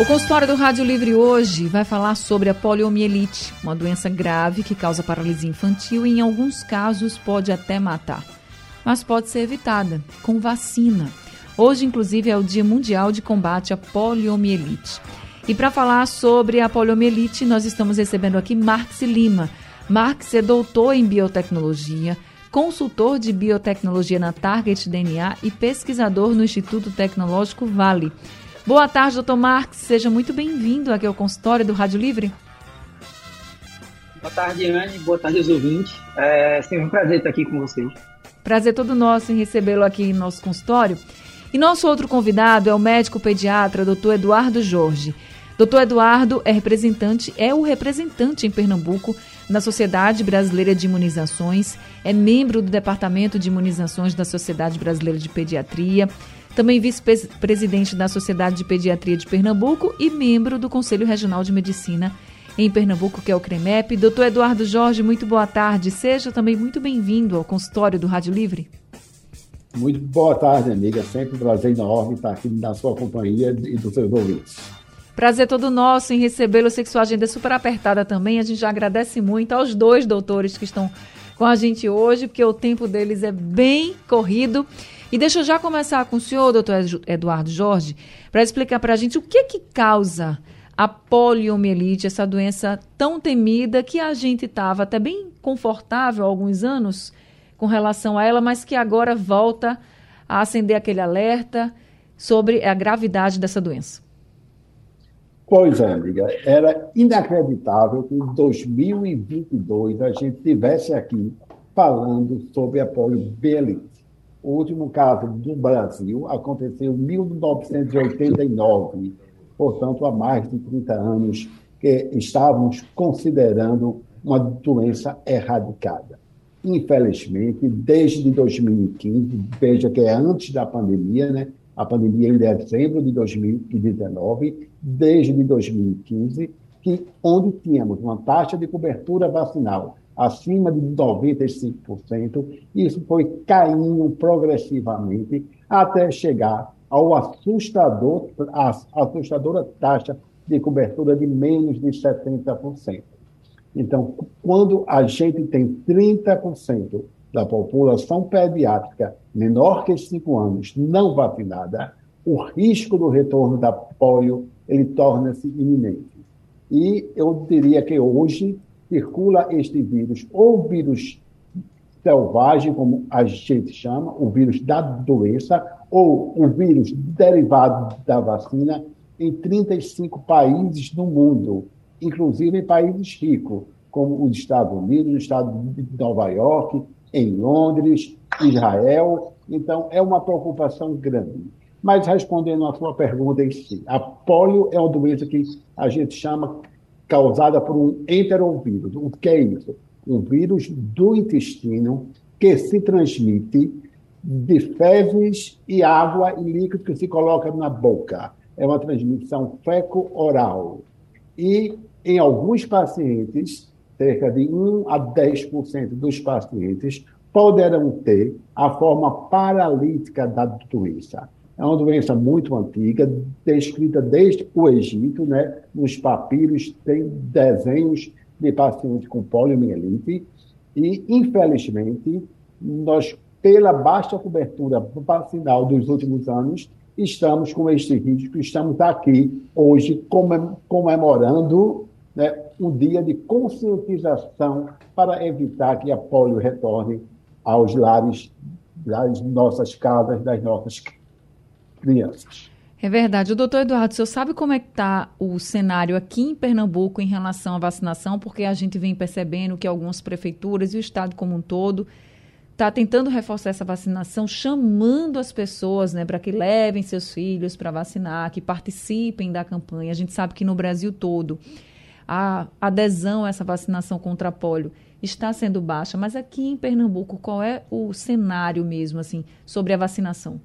O consultório do Rádio Livre hoje vai falar sobre a poliomielite, uma doença grave que causa paralisia infantil e, em alguns casos, pode até matar. Mas pode ser evitada com vacina. Hoje, inclusive, é o Dia Mundial de Combate à Poliomielite. E para falar sobre a poliomielite, nós estamos recebendo aqui Marx Lima. Marx é doutor em biotecnologia, consultor de biotecnologia na Target DNA e pesquisador no Instituto Tecnológico Vale. Boa tarde, doutor Marques. Seja muito bem-vindo aqui ao consultório do Rádio Livre. Boa tarde, Anne. Boa tarde aos ouvintes. É sempre um prazer estar aqui com vocês. Prazer todo nosso em recebê-lo aqui em nosso consultório. E nosso outro convidado é o médico pediatra, doutor Eduardo Jorge. Doutor Eduardo é representante, é o representante em Pernambuco na Sociedade Brasileira de Imunizações, é membro do Departamento de Imunizações da Sociedade Brasileira de Pediatria, também vice-presidente da Sociedade de Pediatria de Pernambuco e membro do Conselho Regional de Medicina em Pernambuco, que é o CREMEP. Doutor Eduardo Jorge, muito boa tarde. Seja também muito bem-vindo ao consultório do Rádio Livre. Muito boa tarde, amiga. Sempre um prazer enorme estar aqui na sua companhia e dos seus ouvintes. Prazer todo nosso em recebê-lo. Sei que sua agenda é super apertada também. A gente já agradece muito aos dois doutores que estão com a gente hoje, porque o tempo deles é bem corrido. E deixa eu já começar com o senhor, doutor Eduardo Jorge, para explicar para a gente o que que causa a poliomielite, essa doença tão temida que a gente estava até bem confortável há alguns anos com relação a ela, mas que agora volta a acender aquele alerta sobre a gravidade dessa doença. Pois é, amiga. Era inacreditável que em 2022 a gente estivesse aqui falando sobre a poliomielite. O último caso do Brasil aconteceu em 1989, portanto, há mais de 30 anos que estávamos considerando uma doença erradicada. Infelizmente, desde 2015, veja que é antes da pandemia, né? a pandemia em dezembro de 2019, desde 2015, que onde tínhamos uma taxa de cobertura vacinal acima de 95%. Isso foi caindo progressivamente até chegar ao assustador, a assustadora taxa de cobertura de menos de 70%. Então, quando a gente tem 30% da população pediátrica menor que 5 anos não vacinada, o risco do retorno da polio ele torna-se iminente. E eu diria que hoje circula este vírus, ou vírus selvagem, como a gente chama, o vírus da doença, ou o vírus derivado da vacina, em 35 países do mundo, inclusive em países ricos, como os Estados Unidos, o estado de Nova York, em Londres, Israel. Então, é uma preocupação grande. Mas respondendo à sua pergunta em si, a polio é uma doença que a gente chama causada por um enterovírus. O que é isso? Um vírus do intestino que se transmite de fezes e água e líquido que se coloca na boca. É uma transmissão feco-oral. E em alguns pacientes, cerca de 1 a 10% dos pacientes poderão ter a forma paralítica da doença. É uma doença muito antiga, descrita desde o Egito, né? Nos papiros tem desenhos de pacientes com poliomielite e, infelizmente, nós, pela baixa cobertura vacinal dos últimos anos, estamos com este risco, estamos aqui hoje comemorando né, um dia de conscientização para evitar que a polio retorne aos lares das nossas casas, das nossas crianças. É verdade. O doutor Eduardo, o senhor sabe como é que está o cenário aqui em Pernambuco em relação à vacinação? Porque a gente vem percebendo que algumas prefeituras e o Estado como um todo está tentando reforçar essa vacinação, chamando as pessoas né, para que levem seus filhos para vacinar, que participem da campanha. A gente sabe que no Brasil todo a adesão a essa vacinação contra a polio está sendo baixa, mas aqui em Pernambuco, qual é o cenário mesmo, assim, sobre a vacinação?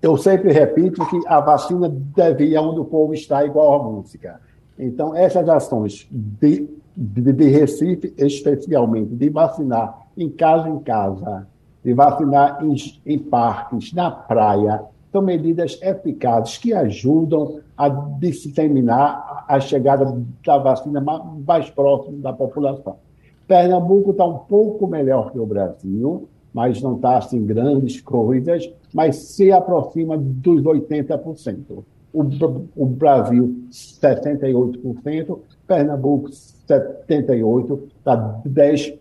Eu sempre repito que a vacina deve ir onde o povo está, igual a música. Então, essas ações de, de, de Recife, especialmente, de vacinar em casa em casa, de vacinar em, em parques, na praia, são medidas eficazes que ajudam a disseminar a chegada da vacina mais próximo da população. Pernambuco está um pouco melhor que o Brasil, mas não está assim grandes coisas, mas se aproxima dos 80%. O, o Brasil, 68%, Pernambuco, 78%, está 10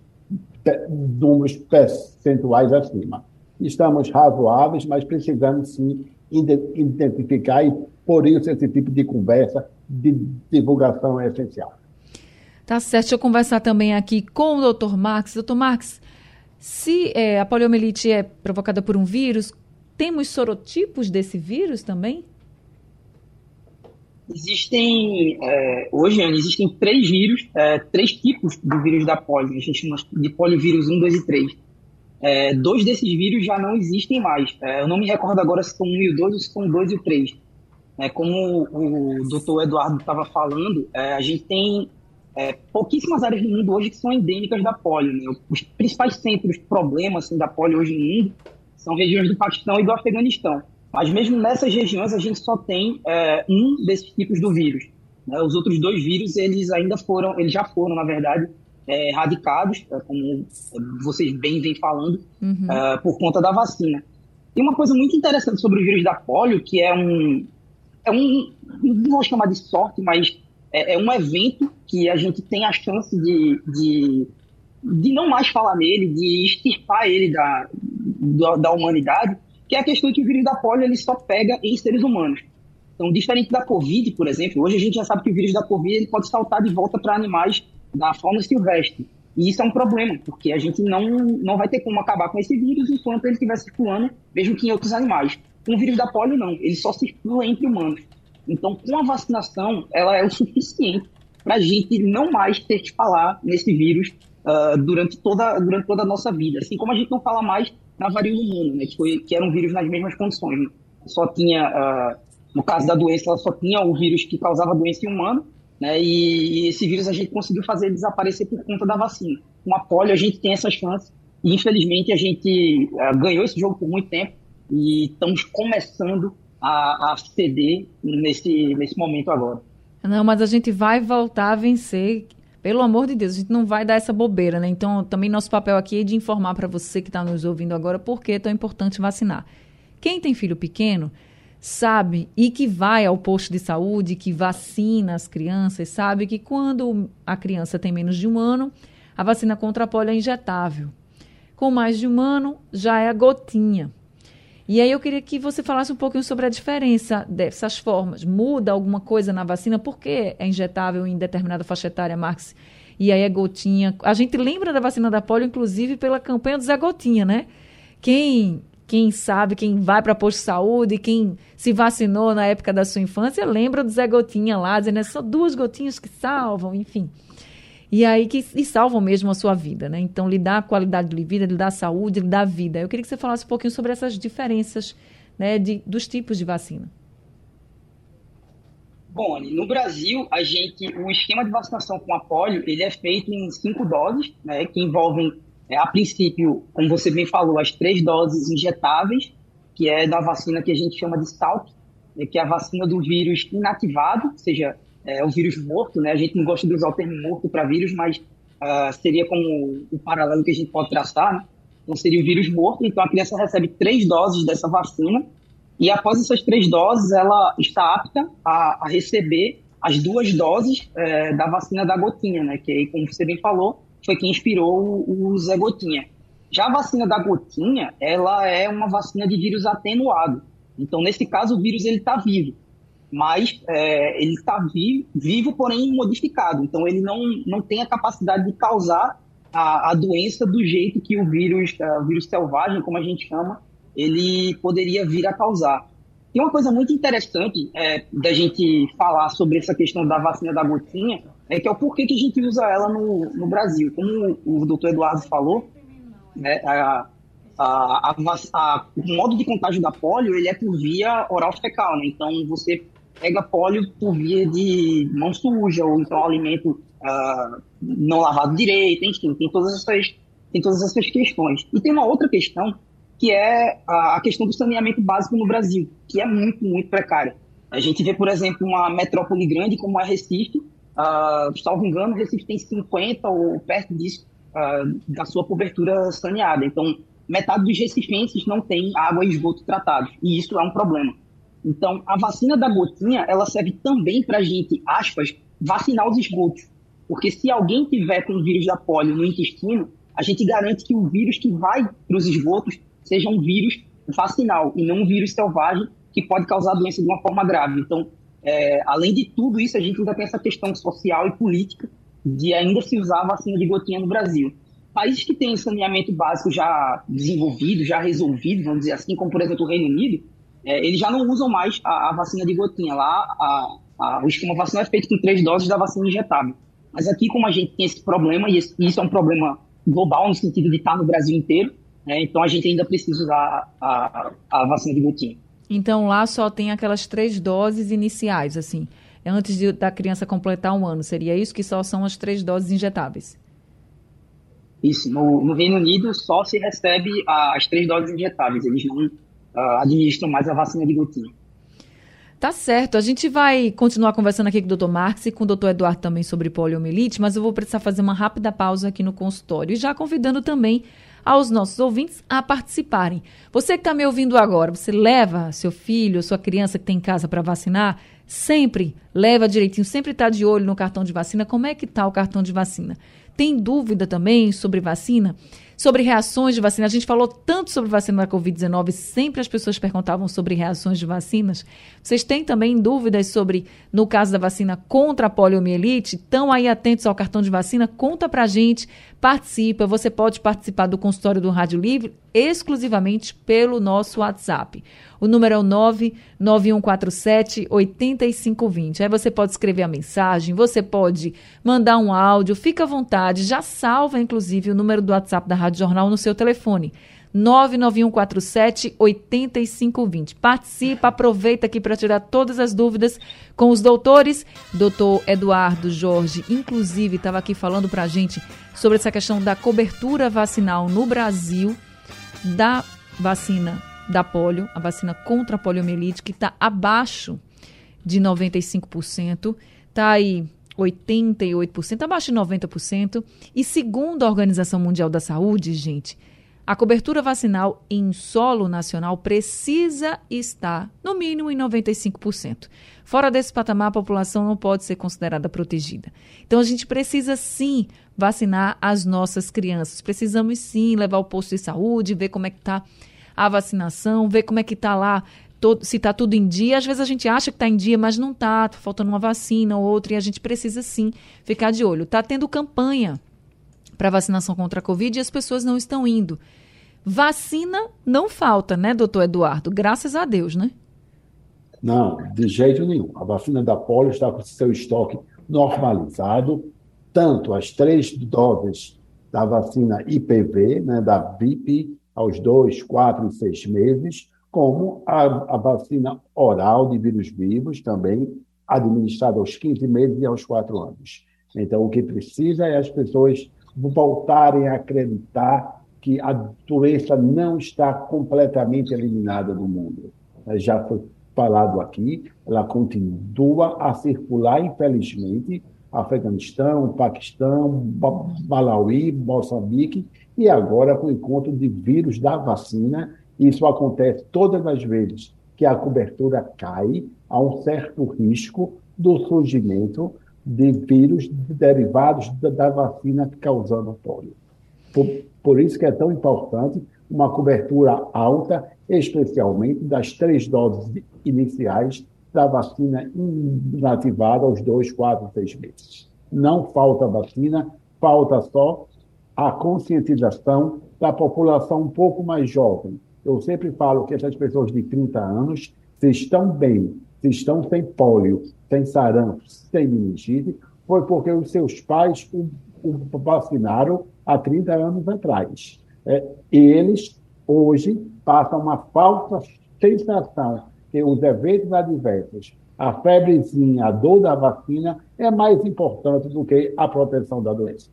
números percentuais acima. Estamos razoáveis, mas precisamos sim identificar e por isso esse tipo de conversa de divulgação é essencial. Tá certo. Deixa eu conversar também aqui com o doutor Marx. Doutor Marx, se é, a poliomielite é provocada por um vírus, temos sorotipos desse vírus também? Existem, é, hoje, Ana, existem três vírus, é, três tipos do vírus da polio. A gente chama de poliovírus 1, 2 e 3. É, dois desses vírus já não existem mais. É, eu não me recordo agora se são um e o dois ou se são o dois e o três. É, como o, doutor Eduardo estava falando, é, a gente tem pouquíssimas áreas do mundo hoje que são endêmicas da polio. Né? Os principais centros problemas assim, da polio hoje no mundo são regiões do Paquistão e do Afeganistão. Mas mesmo nessas regiões a gente só tem é, um desses tipos do vírus. Né? Os outros dois vírus eles ainda foram, eles já foram na verdade é, erradicados, é, como vocês bem vêm falando, uhum. É, por conta da vacina. Tem uma coisa muito interessante sobre o vírus da polio, que é um, é um, não vou chamar de sorte, mas é, é, um evento que a gente tem a chance de, de, de não mais falar nele, de extirpar ele da, da, da humanidade, que é a questão que o vírus da polio ele só pega em seres humanos. Então, diferente da Covid, por exemplo, hoje a gente já sabe que o vírus da Covid ele pode saltar de volta para animais da fauna silvestre. E isso é um problema, porque a gente não, não vai ter como acabar com esse vírus enquanto ele estiver circulando, mesmo que em outros animais. O vírus da polio, não. Ele só circula entre humanos. Então, com a vacinação, ela é o suficiente para a gente não mais ter que falar nesse vírus uh, durante, toda, durante toda a nossa vida. Assim como a gente não fala mais na varíola humana, né, que, foi, que era um vírus nas mesmas condições. Né? Só tinha, uh, no caso da doença, ela só tinha o vírus que causava doença em humano, né, e, esse vírus a gente conseguiu fazer desaparecer por conta da vacina. Com a polio, a gente tem essa chance, e infelizmente a gente uh, ganhou esse jogo por muito tempo, e estamos começando a, a ceder nesse, nesse momento agora. Não, mas a gente vai voltar a vencer. Pelo amor de Deus, a gente não vai dar essa bobeira, né? Então, também nosso papel aqui é de informar para você que está nos ouvindo agora por que é tão importante vacinar. Quem tem filho pequeno sabe e que vai ao posto de saúde, que vacina as crianças, sabe que quando a criança tem menos de um ano, a vacina contra a polio é injetável. Com mais de um ano, já é a gotinha. E aí eu queria que você falasse um pouquinho sobre a diferença dessas formas. Muda alguma coisa na vacina? Por que é injetável em determinada faixa etária, Marx? E aí é gotinha. A gente lembra da vacina da polio, inclusive, pela campanha do Zé Gotinha, né? Quem, quem sabe, quem vai para posto de saúde, quem se vacinou na época da sua infância, lembra do Zé Gotinha lá, dizendo, é só duas gotinhas que salvam, enfim e aí que e salvam mesmo a sua vida, né? Então, lhe dá qualidade de vida, lhe dá saúde, lhe dá vida. Eu queria que você falasse um pouquinho sobre essas diferenças né, de, dos tipos de vacina. Bom, no Brasil, a gente, o esquema de vacinação com a polio, ele é feito em cinco doses, né, que envolvem, é, a princípio, como você bem falou, as três doses injetáveis, que é da vacina que a gente chama de Salk, né, que é a vacina do vírus inativado, ou seja, é o vírus morto, né? A gente não gosta de usar o termo morto para vírus, mas uh, seria como o paralelo que a gente pode traçar, né? Então seria o vírus morto, então a criança recebe três doses dessa vacina e após essas três doses ela está apta a, a receber as duas doses é, da vacina da gotinha, né? Que aí, como você bem falou, foi quem inspirou o, o Zé Gotinha. Já a vacina da gotinha, ela é uma vacina de vírus atenuado. Então, nesse caso, o vírus ele está vivo mas é, ele está vivo, vivo, porém modificado. Então ele não, não tem a capacidade de causar a, a doença do jeito que o vírus, é, o vírus selvagem, como a gente chama, ele poderia vir a causar. Tem uma coisa muito interessante é, da gente falar sobre essa questão da vacina da gotinha, é que é o porquê que a gente usa ela no, no Brasil. Como o doutor Eduardo falou, né, a, a, a, o modo de contágio da polio ele é por via oral fecal, né? Então você pega polio por via de mão suja ou então alimento uh, não lavado direito, enfim, tem todas essas tem todas essas questões. E tem uma outra questão que é a questão do saneamento básico no Brasil, que é muito muito precária. A gente vê, por exemplo, uma metrópole grande como a Recife, uh, salvo engano, Recife tem 50 ou perto disso uh, da sua cobertura saneada. Então, metade dos recifenses não tem água e esgoto tratados, e isso é um problema. Então, a vacina da gotinha, ela serve também para a gente, aspas, vacinar os esgotos. Porque se alguém tiver com o vírus da polio no intestino, a gente garante que o vírus que vai para os esgotos seja um vírus vacinal e não um vírus selvagem que pode causar a doença de uma forma grave. Então, é, além de tudo isso, a gente ainda tem essa questão social e política de ainda se usar a vacina de gotinha no Brasil. Países que têm saneamento básico já desenvolvido, já resolvido, vamos dizer assim, como por exemplo o Reino Unido, é, eles já não usam mais a, a vacina de gotinha. Lá, a, a, o esquema vacinal é feito com três doses da vacina injetável. Mas aqui, como a gente tem esse problema, e, esse, e isso é um problema global no sentido de estar no Brasil inteiro, né, então a gente ainda precisa usar a, a, a vacina de gotinha. Então lá só tem aquelas três doses iniciais, assim, antes de, da criança completar um ano. Seria isso que só são as três doses injetáveis? Isso. No, no Reino Unido só se recebe as três doses injetáveis. Eles não uh, administram mais a vacina de gotinha. Tá certo. A gente vai continuar conversando aqui com o Dr. Marx e com o Dr. Eduardo também sobre poliomielite, mas eu vou precisar fazer uma rápida pausa aqui no consultório. E já convidando também aos nossos ouvintes a participarem. Você que está me ouvindo agora, você leva seu filho, sua criança que tem em casa para vacinar? Sempre leva direitinho, sempre está de olho no cartão de vacina. Como é que está o cartão de vacina? Tem dúvida também sobre vacina? Sobre reações de vacina. A gente falou tanto sobre vacina da Covid-19, sempre as pessoas perguntavam sobre reações de vacinas. Vocês têm também dúvidas sobre, no caso da vacina contra a poliomielite? Estão aí atentos ao cartão de vacina? Conta pra gente, participa. Você pode participar do consultório do Rádio Livre exclusivamente pelo nosso WhatsApp. O número é o 99147 8520. Aí você pode escrever a mensagem, você pode mandar um áudio, fica à vontade, já salva inclusive o número do WhatsApp da Rádio Jornal no seu telefone. 99147 8520. Participa, aproveita aqui para tirar todas as dúvidas com os doutores. Doutor Eduardo Jorge, inclusive, estava aqui falando para a gente sobre essa questão da cobertura vacinal no Brasil da vacina da polio, a vacina contra a poliomielite, que está abaixo de 95%, está aí 88%, abaixo de 90%. E segundo a Organização Mundial da Saúde, gente, a cobertura vacinal em solo nacional precisa estar, no mínimo, em 95%. Fora desse patamar, a população não pode ser considerada protegida. Então, a gente precisa sim vacinar as nossas crianças. Precisamos sim levar o posto de saúde, ver como é que está a vacinação, ver como é que está lá, todo, se está tudo em dia. Às vezes a gente acha que está em dia, mas não está, está faltando uma vacina ou outra, e a gente precisa sim ficar de olho. Está tendo campanha para vacinação contra a Covid e as pessoas não estão indo. Vacina não falta, né, doutor Eduardo? Graças a Deus, né? Não, de jeito nenhum. A vacina da polio está com seu estoque normalizado, tanto as três doses da vacina IPV, né, da BIP, aos dois, quatro e seis meses, como a, a vacina oral de vírus vivos, também administrada aos 15 meses e aos quatro anos. Então, o que precisa é as pessoas voltarem a acreditar que a doença não está completamente eliminada do mundo. Já foi falado aqui, ela continua a circular, infelizmente, Afeganistão, Paquistão, Malawi, Moçambique, e agora com o encontro de vírus da vacina. Isso acontece todas as vezes que a cobertura cai, há um certo risco do surgimento de vírus derivados da vacina causando polio. Por, por isso que é tão importante uma cobertura alta, especialmente das três doses iniciais da vacina inativada aos dois, quatro, seis meses. Não falta vacina, falta só a conscientização da população um pouco mais jovem. Eu sempre falo que essas pessoas de 30 anos, se estão bem, se estão sem pólio, sem sarampo, sem meningite, foi porque os seus pais o, o vacinaram há 30 anos atrás. É, eles, hoje, passam uma falsa sensação que os eventos adversos, a febrezinha, a dor da vacina, é mais importante do que a proteção da doença.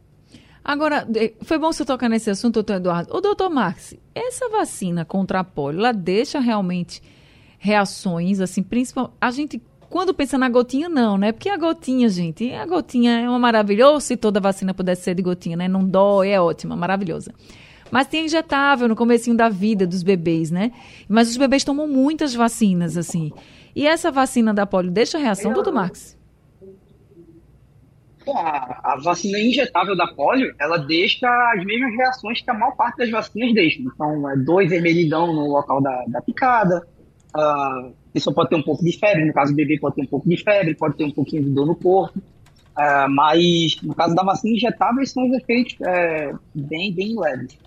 Agora, foi bom você tocar nesse assunto, doutor Eduardo. O doutor Max, essa vacina contra a polio, ela deixa realmente reações, assim, principalmente. A gente, quando pensa na gotinha, não, né? Porque a gotinha, gente, a gotinha é uma maravilha. Ou se toda vacina pudesse ser de gotinha, né? Não dói, é ótima, maravilhosa. Mas tem injetável no comecinho da vida dos bebês, né? Mas os bebês tomam muitas vacinas, assim. E essa vacina da polio deixa reação, doutor Max? A, a, vacina injetável da polio, ela deixa as mesmas reações que a maior parte das vacinas deixa. Então, é dois vermelhidão no local da, da picada, a pessoa pode ter um pouco de febre, no caso do bebê pode ter um pouco de febre, pode ter um pouquinho de dor no corpo, uh, mas no caso da vacina injetável, são os efeitos é, bem, bem leves.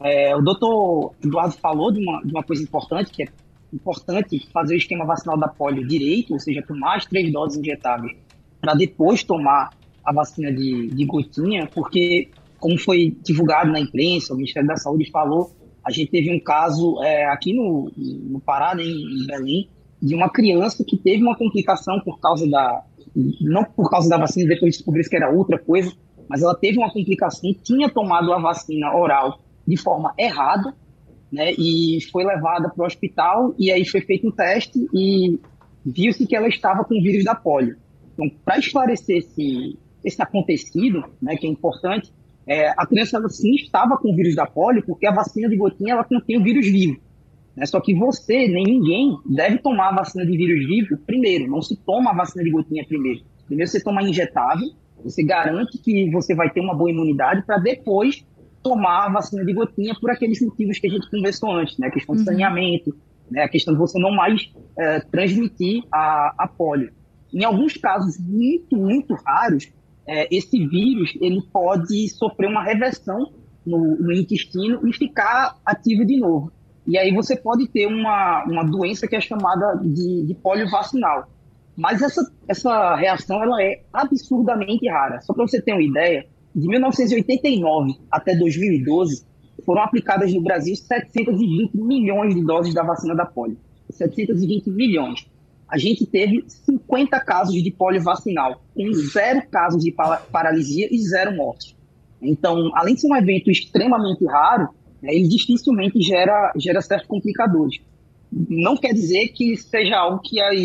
É, o doutor Eduardo falou de uma, de uma coisa importante, que é importante fazer o esquema vacinal da polio direito, ou seja, tomar as três doses injetáveis para depois tomar a vacina de, de gotinha, porque, como foi divulgado na imprensa, o Ministério da Saúde falou, a gente teve um caso é, aqui no, no Pará, né, em Belém, de uma criança que teve uma complicação por causa da. Não por causa da vacina, depois descobriu que era outra coisa, mas ela teve uma complicação, tinha tomado a vacina oral de forma errada, né, e foi levada para o hospital, e aí foi feito um teste e viu-se que ela estava com o vírus da polio. Então, para esclarecer esse, esse acontecido, né, que é importante, é, a criança ela, sim estava com o vírus da polio, porque a vacina de gotinha ela contém o vírus vivo. Né? Só que você, nem ninguém, deve tomar a vacina de vírus vivo primeiro. Não se toma a vacina de gotinha primeiro. Primeiro você toma injetável, você garante que você vai ter uma boa imunidade para depois tomar a vacina de gotinha por aqueles motivos que a gente conversou antes, né? A questão de uhum. saneamento, né? a questão de você não mais é, transmitir a, a polio. Em alguns casos muito, muito raros, é, esse vírus ele pode sofrer uma reversão no, no, intestino e ficar ativo de novo. E aí você pode ter uma, uma doença que é chamada de, de polio vacinal. Mas essa, essa reação ela é absurdamente rara. Só para você ter uma ideia, de 1989 até 2012, foram aplicadas no Brasil 720 milhões de doses da vacina da polio. 720 milhões a gente teve 50 casos de polio vacinal, com zero casos de paralisia e zero mortes. Então, além de ser um evento extremamente raro, né, ele dificilmente gera, gera certos complicadores. Não quer dizer que seja algo que as,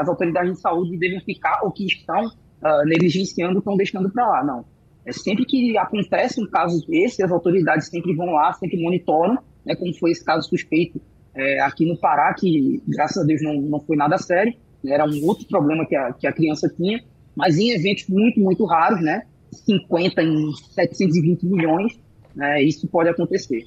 as autoridades de saúde devem ficar ou que estão uh, negligenciando, estão deixando para lá, não. É sempre que acontece um caso desse, as autoridades sempre vão lá, sempre monitoram, né, como foi esse caso suspeito é, aqui no Pará, que graças a Deus não, não foi nada sério, era um outro problema que a, que a criança tinha, mas em eventos muito, muito raros, né? 50 em 720 milhões, né? isso pode acontecer.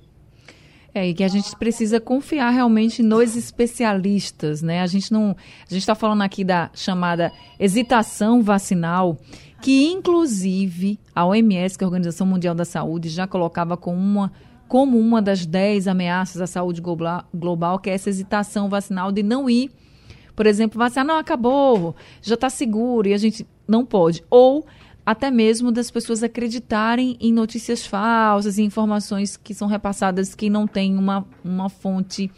É, e que a gente precisa confiar realmente nos especialistas, né? A gente não. A gente está falando aqui da chamada hesitação vacinal, que inclusive a OMS, que é a Organização Mundial da Saúde, já colocava como uma como uma das 10 ameaças à saúde global, que é essa hesitação vacinal de não ir, por exemplo, vacinar, não, acabou, já está seguro, e a gente não pode. Ou até mesmo das pessoas acreditarem em notícias falsas e informações que são repassadas que não têm uma, uma fonte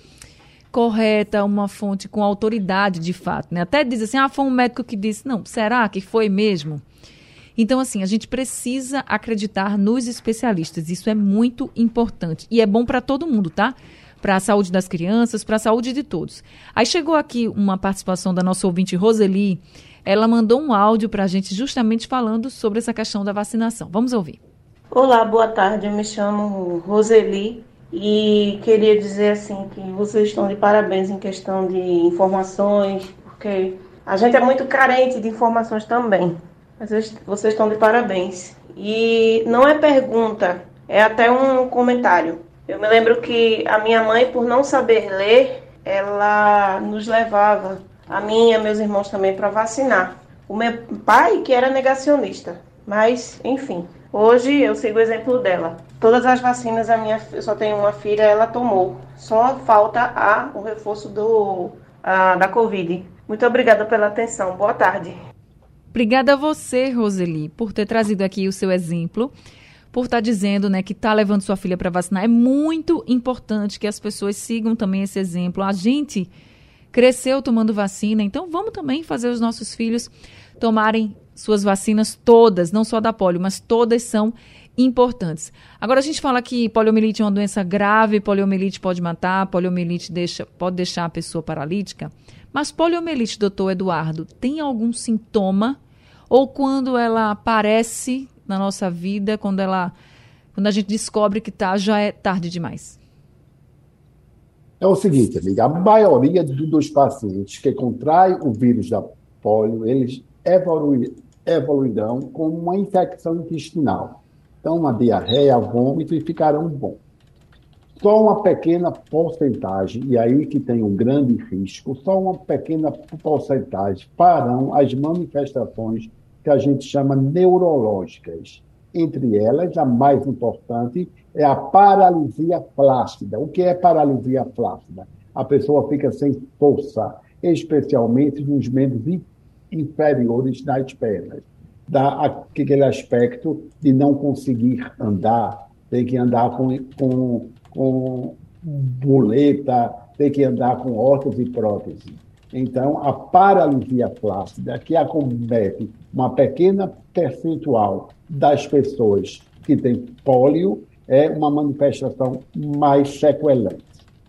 correta, uma fonte com autoridade de fato. Né? Até diz assim, ah, foi um médico que disse, não, será que foi mesmo? Então, assim, a gente precisa acreditar nos especialistas. Isso é muito importante. E é bom para todo mundo, tá? Para a saúde das crianças, para a saúde de todos. Aí chegou aqui uma participação da nossa ouvinte Roseli. Ela mandou um áudio para a gente justamente falando sobre essa questão da vacinação. Vamos ouvir. Olá, boa tarde. Eu me chamo Roseli e queria dizer assim que vocês estão de parabéns em questão de informações, porque a gente é muito carente de informações também. Mas vocês estão de parabéns. E não é pergunta, é até um comentário. Eu me lembro que a minha mãe, por não saber ler, ela nos levava, a mim e a meus irmãos também, para vacinar. O meu pai, que era negacionista, mas, enfim, hoje eu sigo o exemplo dela. Todas as vacinas, a minha, eu só tenho uma filha, ela tomou. Só falta a, o reforço do, a, da Covid. Muito obrigada pela atenção. Boa tarde. Obrigada a você, Roseli, por ter trazido aqui o seu exemplo, por estar tá dizendo né, que está levando sua filha para vacinar. É muito importante que as pessoas sigam também esse exemplo. A gente cresceu tomando vacina, então vamos também fazer os nossos filhos tomarem suas vacinas todas, não só da polio, mas todas são importantes. Agora a gente fala que poliomielite é uma doença grave, poliomielite pode matar, poliomielite deixa, pode deixar a pessoa paralítica. Mas poliomielite, doutor Eduardo, tem algum sintoma? Ou quando ela aparece na nossa vida, quando ela quando a gente descobre que tá, já é tarde demais? É o seguinte, amiga, a maioria dos pacientes que contraem o vírus da polio, eles evoluirão com uma infecção intestinal. Então, uma diarreia, vômito e ficarão bom. Só uma pequena porcentagem, e aí que tem um grande risco, só uma pequena porcentagem farão as manifestações que a gente chama neurológicas. Entre elas, a mais importante é a paralisia flácida. O que é paralisia flácida? A pessoa fica sem força, especialmente nos membros inferiores das pernas dá aquele aspecto de não conseguir andar, tem que andar com, com, com boleta, tem que andar com órtese e prótese. Então, a paralisia flácida, que acomete uma pequena percentual das pessoas que têm pólio, é uma manifestação mais sequelante.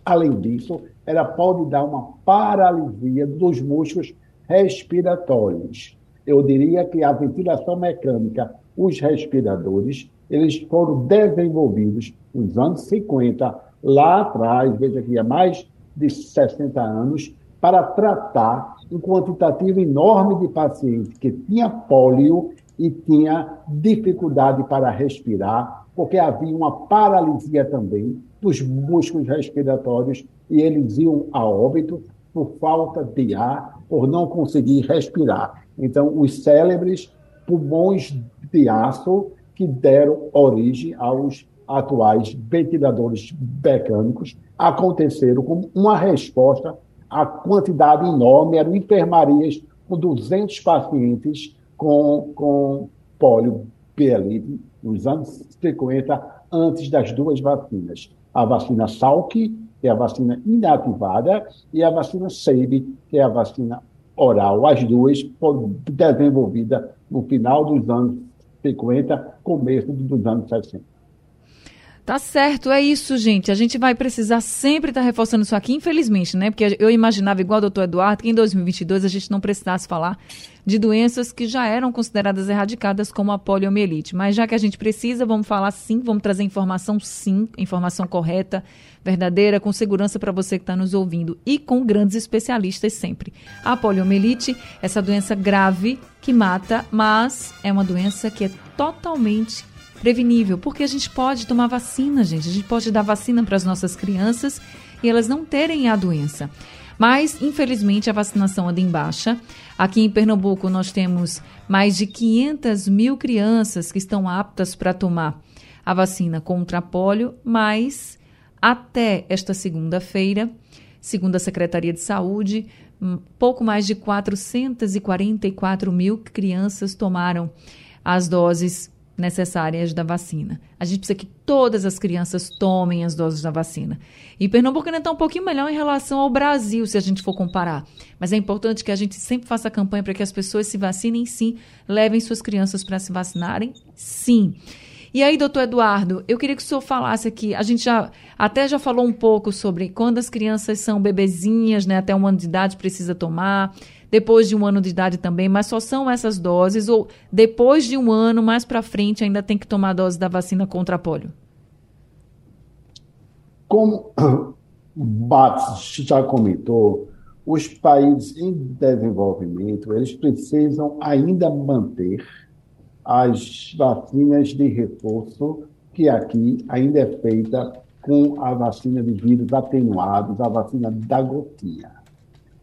Além disso, ela pode dar uma paralisia dos músculos respiratórios eu diria que a ventilação mecânica, os respiradores, eles foram desenvolvidos nos anos 50, lá atrás, veja que há mais de 60 anos, para tratar um quantitativo enorme de pacientes que tinha pólio e tinha dificuldade para respirar, porque havia uma paralisia também dos músculos respiratórios e eles iam a óbito por falta de ar, por não conseguir respirar. Então, os célebres pulmões de aço que deram origem aos atuais ventiladores mecânicos aconteceram como uma resposta à quantidade enorme, eram enfermarias com 200 pacientes com, com poliomielite nos anos 50, antes das duas vacinas. A vacina Salk, que é a vacina inativada, e a vacina SEIB, que é a vacina oral, as duas foram desenvolvidas no final dos anos 50, começo dos anos 60. Tá certo, é isso, gente. A gente vai precisar sempre estar tá reforçando isso aqui, infelizmente, né? Porque eu imaginava, igual o doutor Eduardo, que em 2022 a gente não precisasse falar de doenças que já eram consideradas erradicadas, como a poliomielite. Mas já que a gente precisa, vamos falar sim, vamos trazer informação sim, informação correta, verdadeira, com segurança para você que está nos ouvindo e com grandes especialistas sempre. A poliomielite, essa doença grave que mata, mas é uma doença que é totalmente prevenível, porque a gente pode tomar vacina, gente. A gente pode dar vacina para as nossas crianças e elas não terem a doença. Mas, infelizmente, a vacinação anda em baixa. Aqui em Pernambuco, nós temos mais de 500 mil crianças que estão aptas para tomar a vacina contra a polio, mas até esta segunda-feira, segundo a Secretaria de Saúde, hum, pouco mais de 444 mil crianças tomaram as doses necessárias da vacina. A gente precisa que todas as crianças tomem as doses da vacina. E Pernambuco ainda está um pouquinho melhor em relação ao Brasil, se a gente for comparar. Mas é importante que a gente sempre faça campanha para que as pessoas se vacinem sim, levem suas crianças para se vacinarem sim. E aí, doutor Eduardo, eu queria que o senhor falasse aqui, a gente já até já falou um pouco sobre quando as crianças são bebezinhas, né, até um ano de idade precisa tomar, depois de um ano de idade também, mas só são essas doses ou depois de um ano, mais para frente, ainda tem que tomar a dose da vacina contra a polio? Como o Bates já comentou, os países em desenvolvimento, eles precisam ainda manter as vacinas de reforço que aqui ainda é feita com a vacina de vírus atenuados, a vacina da gotinha.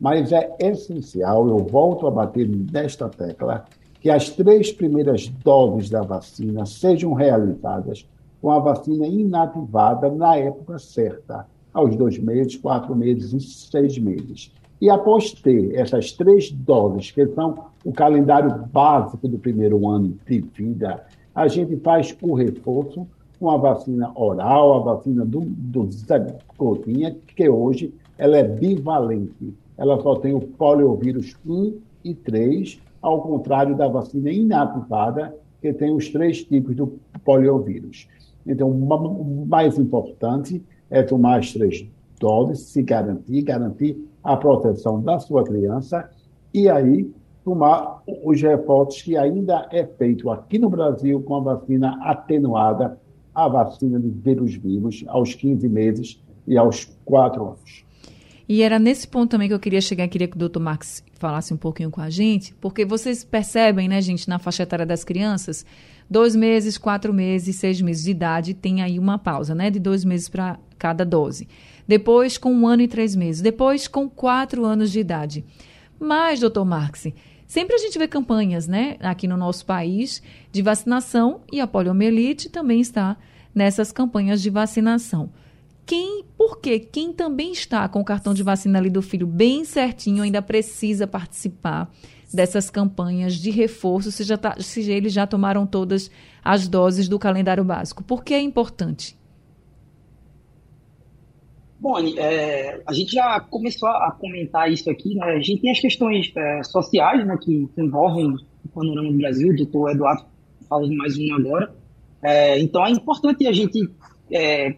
Mas é essencial, eu volto a bater nesta tecla, que as três primeiras doses da vacina sejam realizadas com a vacina inativada na época certa, aos dois meses, quatro meses e seis meses. E após ter essas três doses, que são o calendário básico do primeiro ano de vida, a gente faz o reforço com a vacina oral, a vacina do, do Zé Gotinha, que hoje ela é bivalente. Ela só tem o poliovírus 1 e 3, ao contrário da vacina inativada, que tem os três tipos do poliovírus. Então, o mais importante é tomar as três doses, se garantir, garantir a proteção da sua criança e aí tomar os reforços que ainda é feito aqui no Brasil com a vacina atenuada, a vacina de vírus vivos, aos 15 meses e aos 4 anos. E era nesse ponto também que eu queria chegar, queria que o doutor Marx falasse um pouquinho com a gente, porque vocês percebem, né, gente, na faixa etária das crianças, dois meses, quatro meses, seis meses de idade, tem aí uma pausa, né, de dois meses para cada dose. Depois com um ano e três meses. Depois com quatro anos de idade. Mas, doutor Marx, sempre a gente vê campanhas, né, aqui no nosso país, de vacinação e a poliomielite também está nessas campanhas de vacinação quem, por quê? Quem também está com o cartão de vacina ali do filho bem certinho ainda precisa participar dessas campanhas de reforço, se, já tá, se eles já tomaram todas as doses do calendário básico. Por que é importante? Bom, é, a gente já começou a comentar isso aqui, né? A gente tem as questões é, sociais, né, que, envolvem o panorama do Brasil, o doutor Eduardo falou de mais um agora. É, então é importante a gente é,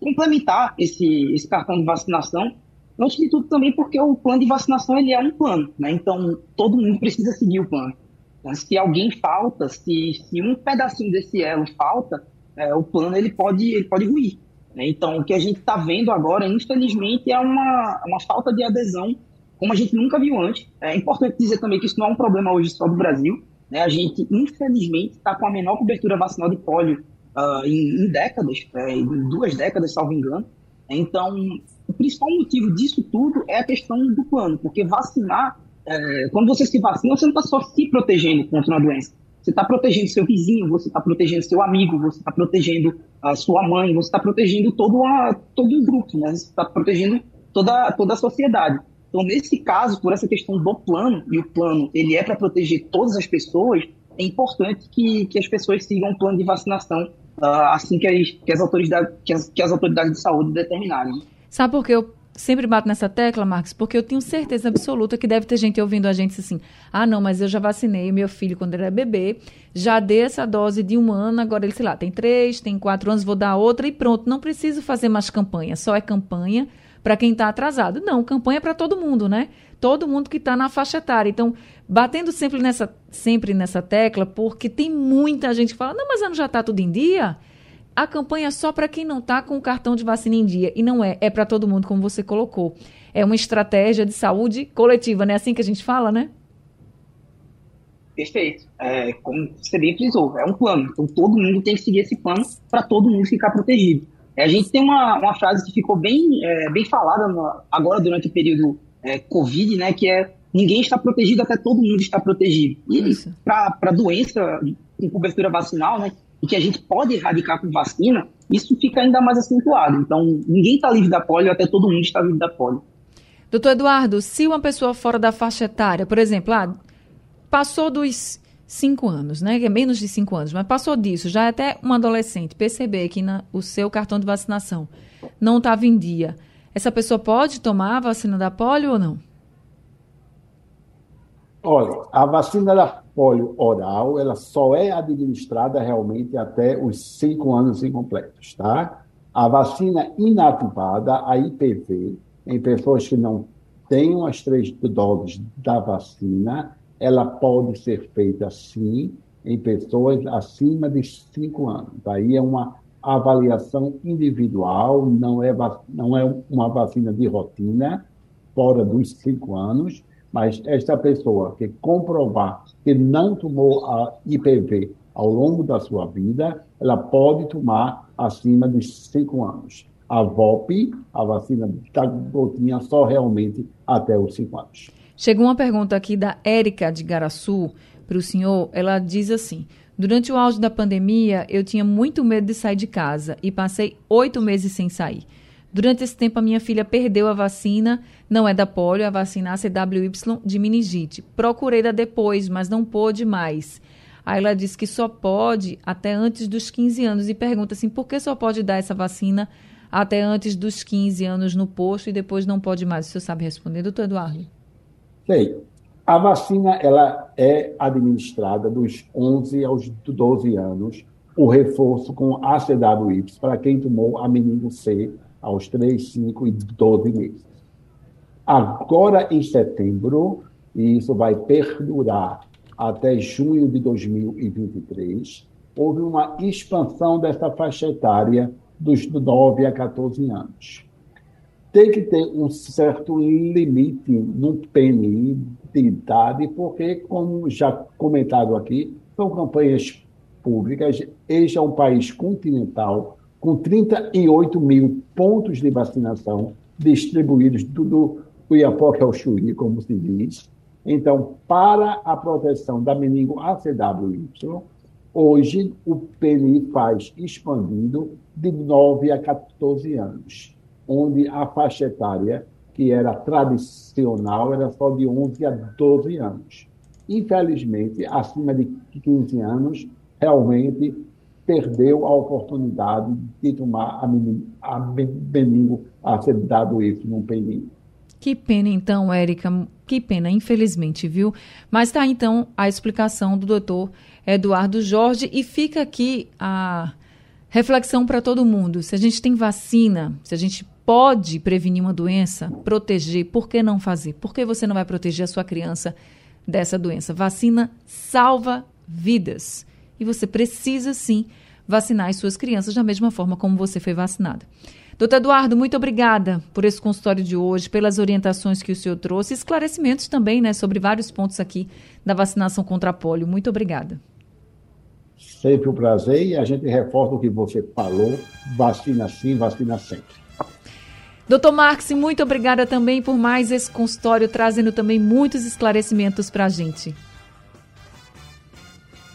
complementar esse, esse cartão de vacinação. Antes de tudo também porque o plano de vacinação ele é um plano, né? Então todo mundo precisa seguir o plano. Então, se alguém falta, se, se um pedacinho desse elo falta, é, o plano ele pode ele pode ruir. Né? Então o que a gente está vendo agora, infelizmente, é uma, uma falta de adesão como a gente nunca viu antes. É importante dizer também que isso não é um problema hoje só do Brasil. Né? A gente, infelizmente, está com a menor cobertura vacinal de pólio uh, em, em, décadas, é, em duas décadas, salvo engano. Então, o principal motivo disso tudo é a questão do plano, porque vacinar, é, quando você se vacina, você não está só se protegendo contra uma doença. Você está protegendo seu vizinho, você está protegendo seu amigo, você está protegendo a sua mãe, você está protegendo todo, a, todo o grupo, né? você está protegendo toda, toda a sociedade. Então, nesse caso, por essa questão do plano, e o plano ele é para proteger todas as pessoas, é importante que, que as pessoas sigam o plano de vacinação uh, assim que as, que, as autoridades, que, as, que as autoridades de saúde determinarem. Sabe por que eu sempre bato nessa tecla, Marcos? Porque eu tenho certeza absoluta que deve ter gente ouvindo a gente assim: ah, não, mas eu já vacinei meu filho quando ele era bebê, já dei essa dose de um ano, agora ele, sei lá, tem três, tem quatro anos, vou dar outra e pronto. Não preciso fazer mais campanha, só é campanha para quem está atrasado. Não, campanha é para todo mundo, né? Todo mundo que está na faixa etária. Então, batendo sempre nessa, sempre nessa tecla, porque tem muita gente que fala: não, mas não já está tudo em dia. A campanha é só para quem não está com o cartão de vacina em dia. E não é, é para todo mundo, como você colocou. É uma estratégia de saúde coletiva, né? Assim que a gente fala, né? Perfeito. É, como você bem frisou, é um plano. Então todo mundo tem que seguir esse plano para todo mundo ficar protegido. É, a gente tem uma, uma frase que ficou bem, é, bem falada no, agora durante o período é, Covid, né, que é ninguém está protegido até todo mundo está protegido. E para a doença com cobertura vacinal, né, e que a gente pode erradicar com vacina, isso fica ainda mais acentuado. Então, ninguém está livre da polio até todo mundo está livre da polio. Doutor Eduardo, se uma pessoa fora da faixa etária, por exemplo, ah, passou dos cinco anos, né? Que é menos de cinco anos, mas passou disso, já é até um adolescente, perceber que na, o seu cartão de vacinação não estava em dia, essa pessoa pode tomar a vacina da polio ou não? Olha, a vacina da polio oral, ela só é administrada realmente até os cinco anos incompletos, tá? A vacina inativada, a IPV, em pessoas que não tenham as três doses da vacina, ela pode ser feita sim em pessoas acima de 5 anos. Aí é uma avaliação individual, não é, não é uma vacina de rotina, fora dos 5 anos, mas esta pessoa que comprovar que não tomou a IPV ao longo da sua vida, ela pode tomar acima dos 5 anos. A VOP, a vacina da gotinha, só realmente até os 5 anos. Chegou uma pergunta aqui da Érica de Garaçu para o senhor. Ela diz assim: Durante o auge da pandemia, eu tinha muito medo de sair de casa e passei oito meses sem sair. Durante esse tempo, a minha filha perdeu a vacina, não é da polio, é a vacina ACWY de meningite. Procurei da depois, mas não pôde mais. Aí ela disse que só pode até antes dos 15 anos e pergunta assim, por que só pode dar essa vacina até antes dos 15 anos no posto e depois não pode mais? O senhor sabe responder, doutor Eduardo? Sei. A vacina ela é administrada dos 11 aos 12 anos, o reforço com ACWY para quem tomou a menino C aos 3, 5 e 12 meses. Agora, em setembro, e isso vai perdurar até junho de 2023, houve uma expansão dessa faixa etária dos 9 a 14 anos. Tem que ter um certo limite no PNI de idade, porque, como já comentado aqui, são campanhas públicas. Este é um país continental com 38 mil pontos de vacinação distribuídos do, Cuiapoque ao Chuí, como se diz, então, para a proteção da meningo ACWY, hoje o PNI faz expandido de 9 a 14 anos, onde a faixa etária, que era tradicional, era só de 11 a 12 anos. Infelizmente, acima de 15 anos, realmente perdeu a oportunidade de tomar a, meningo, a meningo ACWY no PNI. Que pena, então, Érica. Que pena, infelizmente, viu? Mas tá então a explicação do doutor Eduardo Jorge e fica aqui a reflexão para todo mundo. Se a gente tem vacina, se a gente pode prevenir uma doença, proteger, por que não fazer? Por que você não vai proteger a sua criança dessa doença? Vacina salva vidas. E você precisa sim vacinar as suas crianças da mesma forma como você foi vacinada. Doutor Eduardo, muito obrigada por esse consultório de hoje, pelas orientações que o senhor trouxe, esclarecimentos também, né, sobre vários pontos aqui da vacinação contra a polio. Muito obrigada. Sempre um prazer e a gente reforça o que você falou, vacina sim, vacina sempre. Doutor Marx, muito obrigada também por mais esse consultório, trazendo também muitos esclarecimentos para a gente.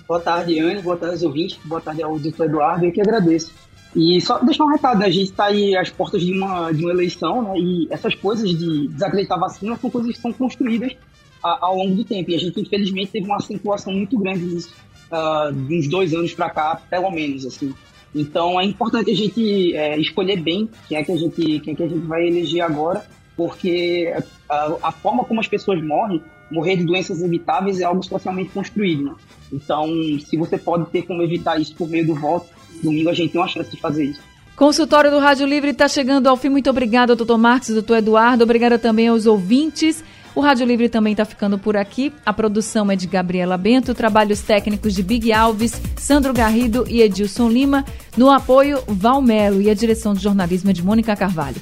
Boa tarde, Anne, boa tarde aos ouvintes, boa tarde ao doutor Eduardo, eu que agradeço. E só deixar um recado, a gente está aí às portas de uma, de uma eleição, né? E essas coisas de desacreditar vacina são coisas que são construídas a, ao longo do tempo. E a gente, infelizmente, teve uma acentuação muito grande nisso, uh, de uns dois anos para cá, pelo menos, assim. Então é importante a gente é, escolher bem quem é que a gente, quem é que a gente vai eleger agora, porque a, a forma como as pessoas morrem, morrer de doenças evitáveis é algo socialmente construído, né? Então, se você pode ter como evitar isso por meio do voto, domingo a gente tem uma chance de fazer isso. Consultório do Rádio Livre está chegando ao fim. Muito obrigada, doutor Marcos doutor Eduardo. Obrigada também aos ouvintes. O Rádio Livre também está ficando por aqui. A produção é de Gabriela Bento, trabalhos técnicos de Big Alves, Sandro Garrido e Edilson Lima. No apoio, Valmelo e a direção de jornalismo é de Mônica Carvalho.